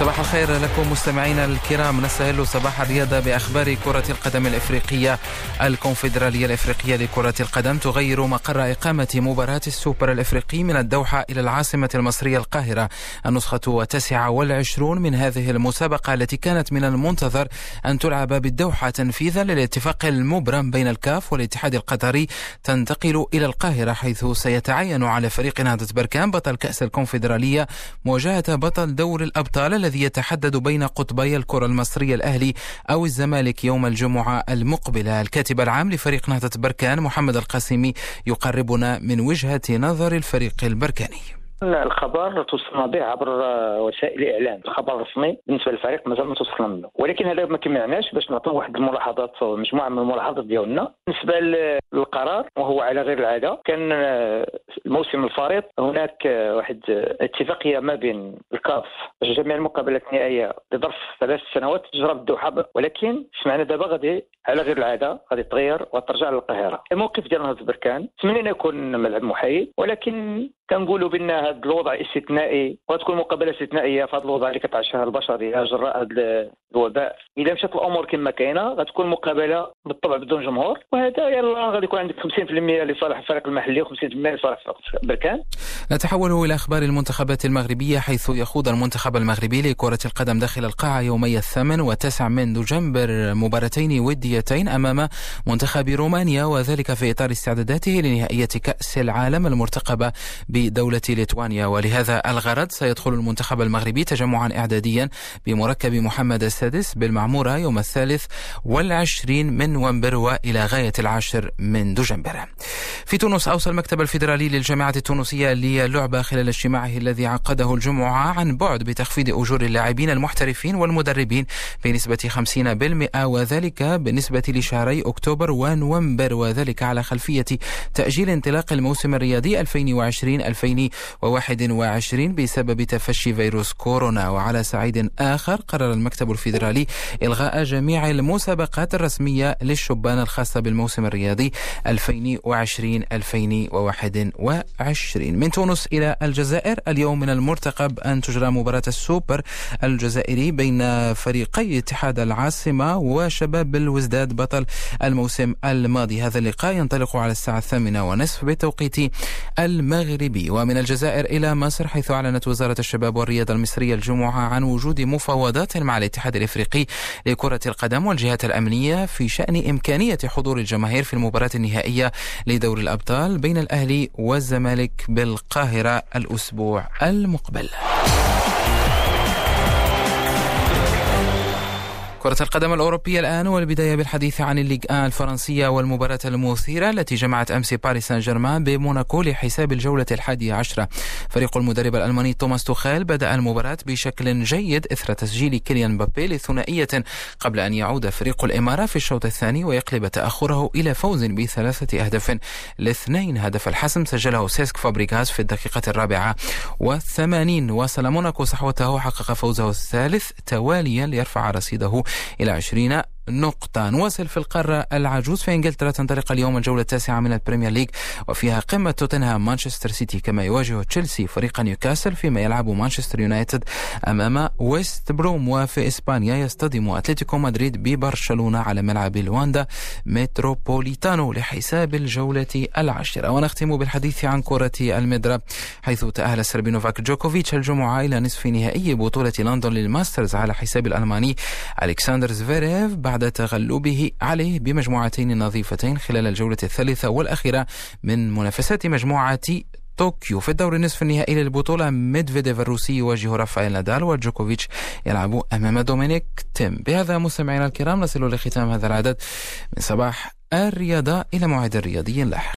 الخير لكم مستمعينا الكرام. نستهل صباح الرياضة بأخبار كرة القدم الإفريقية. الكونفدرالية الإفريقية لكرة القدم تغير مقر إقامة مباراة السوبر الإفريقي من الدوحة إلى العاصمة المصرية القاهرة. النسخة التاسعة والعشرون من هذه المسابقة التي كانت من المنتظر أن تلعب بالدوحة تنفيذا للاتفاق المبرم بين الكاف والاتحاد القطري تنتقل إلى القاهرة حيث سيتعين على فريق نهضة بركان بطل كأس الكونفدرالية مواجهة بطل دور الأبطال الذي يتحدد بين قطبي الكرة المصرية الأهلي أو الزمالك يوم الجمعة المقبلة. الكاتب العام لفريق نهضة بركان محمد القاسمي يقربنا من وجهة نظر الفريق البركاني. الخبر توصلنا به عبر وسائل الاعلام الخبر الرسمي بالنسبة للفريق مازال ما توصلنا منه. ولكن هذا ما كيمنعناش باش نعطيو واحد الملاحظات مجموعة من الملاحظات ديالنا. بالنسبة للقرار وهو على غير العادة كان الموسم الفارط هناك واحد اتفاقية ما بين الكاف جميع المقابلات النهائية لظرف ثلاث سنوات تجرى بالدوحة ولكن سمعنا دابا غادي على غير العادة غادي تغير وترجع للقاهرة. الموقف ديال نهضه بركان تمنينا يكون ملعب محايد ولكن كنقولوا بأن هذا الوضع استثنائي وتكون مقابلة استثنائية في هذا الوضع اللي كتعيشها البشرية جراء هذا الوباء إذا مشات الأمور كما كاينة غتكون مقابلة بالطبع بدون جمهور. وهذا يلا غادي يكون عندك 50% لصالح الفريق المحلي و50% لصالح بركان نتحول إلى أخبار المنتخبات المغربية حيث يخوض المنتخب المغربي لكرة القدم داخل القاعة يومي الثامن وتسع من دجنبر مباراتين وديتين أمام منتخب رومانيا وذلك في إطار استعداداته لنهائية كأس العالم المرتقبة بدولة ليتوانيا. ولهذا الغرض سيدخل المنتخب المغربي تجمعا إعداديا بمركب محمد السادس بالمعمورة يوم الثالث والعشرين من نوفمبر وإلى غاية العاشر من دجنبر. في تونس أوصى المكتب الفيدرالي للجامعة التونسية للعبة خلال اجتماعه الذي عقده الجمعة عن بعد بتخفيض أجور اللاعبين المحترفين والمدربين بنسبة 50% وذلك بالنسبة لشهري أكتوبر ونوفمبر وذلك على خلفية تأجيل انطلاق الموسم الرياضي 2020 2021 بسبب تفشي فيروس كورونا. وعلى صعيد آخر قرر المكتب الفيدرالي إلغاء جميع المسابقات الرسمية للشبان الخاصة بالموسم الرياضي 2020-2021 من تونس إلى الجزائر اليوم من المرتقب أن تجرى مباراة السوبر الجزائري بين فريقي اتحاد العاصمة وشباب الوزداد بطل الموسم الماضي. هذا اللقاء ينطلق على الساعة الثامنة ونصف بتوقيت المغربي. ومن الجزائر إلى مصر حيث أعلنت وزارة الشباب والرياضة المصرية الجمعة عن وجود مفاوضات مع الاتحاد الإفريقي لكرة القدم والجهات الأمنية في شأن إمكانية حضور الجماهير في المباراة النهائية لدور الأبطال بين الأهلي والزمالك بالقاهرة الأسبوع المقبل. كرة القدم الأوروبية الآن والبداية بالحديث عن الليغ آن الفرنسية والمباراة المثيرة التي جمعت أمس باريس سان جيرمان بموناكو لحساب الجولة الحادية عشرة. فريق المدرب الألماني توماس توخيل بدأ المباراة بشكل جيد إثر تسجيل كيليان بابي لثنائية قبل أن يعود فريق الإمارة في الشوط الثاني ويقلب تأخره إلى فوز بثلاثة أهداف لاثنين. هدف الحسم سجله سيسك فابريغاس في الدقيقة الرابعة والثمانين. واصل موناكو صحوته وحقق فوزه الثالث تواليا ليرفع رصيده إلى 20 نقطة. نواصل في القارة العجوز. في إنجلترا تنطلق اليوم الجولة التاسعة من البريمير ليج وفيها قمة توتنهام مانشستر سيتي كما يواجه تشيلسي فريق نيوكاسل فيما يلعب مانشستر يونايتد أمام ويست بروم وفي إسبانيا يصطدم أتلتيكو مدريد ببرشلونة على ملعب الواندا متروبوليتانو لحساب الجولة العاشرة. ونختم بالحديث عن كرة المضرب حيث تأهل الصربي نوفاك جوكوفيتش الجمعة إلى نصف نهائي بطولة لندن للماسترز على حساب الألماني ألكسندر زفيريف بعد بعد تغلبه عليه بمجموعتين نظيفتين خلال الجولة الثالثة والأخيرة من منافسات مجموعة طوكيو. في الدور النصف النهائي للبطولة ميدفيديف الروسي يواجه رافائيل نادال وجوكوفيتش يلعب أمام دومينيك تيم. بهذا مستمعينا الكرام نصل لختام هذا العدد من صباح الرياضة إلى موعد رياضي لاحق